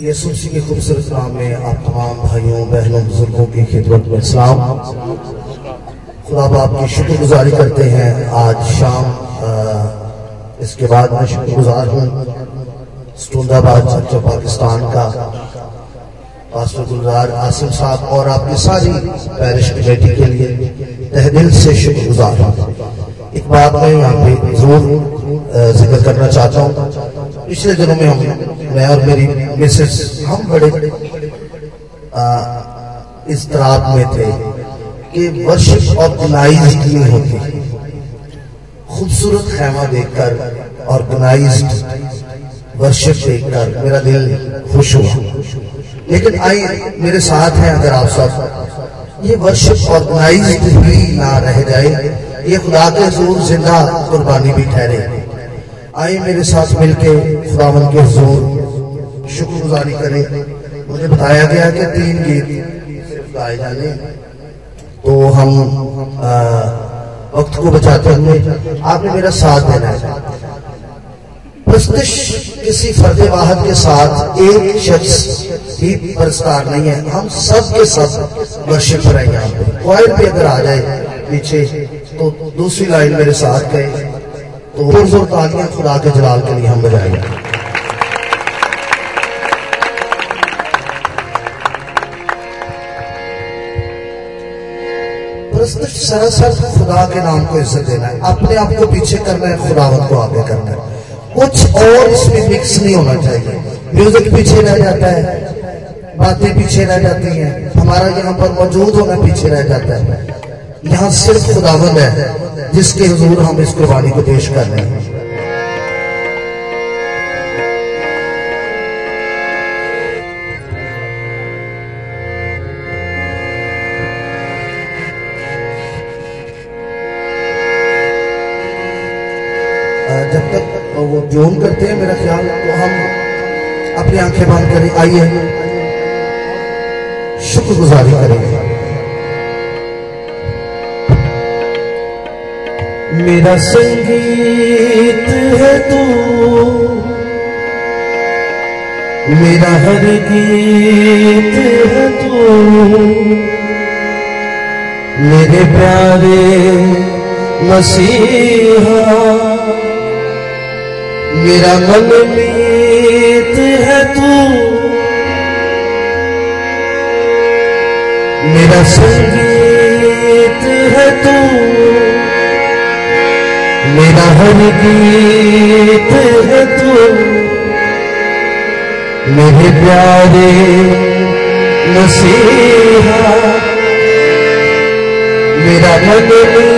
के खूबसूरत नाम में आप तमाम भाइयों बहनों बुज़ुर्गों की खिदमत में इस्लाम खुदा बाप की शुक्रगुजारी करते हैं। आज शाम आ, इसके बाद मैं शुक्रगुजार हूँ स्टूंदाबाद चर्चा पाकिस्तान का। पास्टर आसिम साहब और आपकी सारी पैरिश कमेटी के लिए तहदिल से शुक्रगुजार हूँ। एक बात मैं यहाँ पे ज़रूर ज़िक्र करना चाहता हूँ। पिछले दिनों में हम, मैं और मेरी मिसेस हम बड़े इस तराब में थे कि वर्शिप ऑर्गेनाइज नहीं होती। खूबसूरत खेमा देखकर ऑर्गेनाइज वर्शिप देखकर मेरा दिल खुश हुआ। लेकिन आई मेरे साथ हैं अगर आप सब। ये वर्शिप ऑर्गेनाइज ही ना रह जाए। ये खुदा के ज़ोर ज़िंदा कुर्बानी भी ठहरे। आए मेरे साथ मिलके खुदावन के ज़ोर शुक्रगुजारी करें। मुझे बताया गया कि तीन गीत सिर्फ़ गाए जाने। तो हम वक्त को बचाते हुए आपने मेरा साथ देना है। किसी फर्द वाहद के साथ एक शख्स ही परस्तार नहीं है। हम सब के सब वर्शिप पर यहाँ पे। अगर आ जाए पीछे तो दूसरी लाइन मेरे साथ गए ज़ोर तालियाँ खुदा के जलाल के लिए हम बजाएँगे। सरासर खुदा के नाम को इज़्ज़त देना है। अपने आप को पीछे करना है, खुदावत को आगे करना है। कुछ और इसमें मिक्स नहीं होना चाहिए। म्यूज़िक पीछे रह जाता है, बातें पीछे रह जाती हैं। हमारा यहाँ पर मौजूद होना पीछे रह जाता है। यहाँ सिर्फ़ खुदावत है। जिसके हजूर हम इस कुर्बानी को पेश कर रहे हैं। जब तक वो जोन करते हैं, मेरा ख्याल तो हम अपनी आँखें बंद करें, आइए, शुक्रगुजारी करेंगे मेरा संगीत है तू। मेरा हर गीत है तू। मेरे प्यारे मसीहा, मेरा मन मीत है तू। मेरा संगीत है तू। मेरा हर गीत है तू। मेरे प्यारे नसीहा। मेरा मन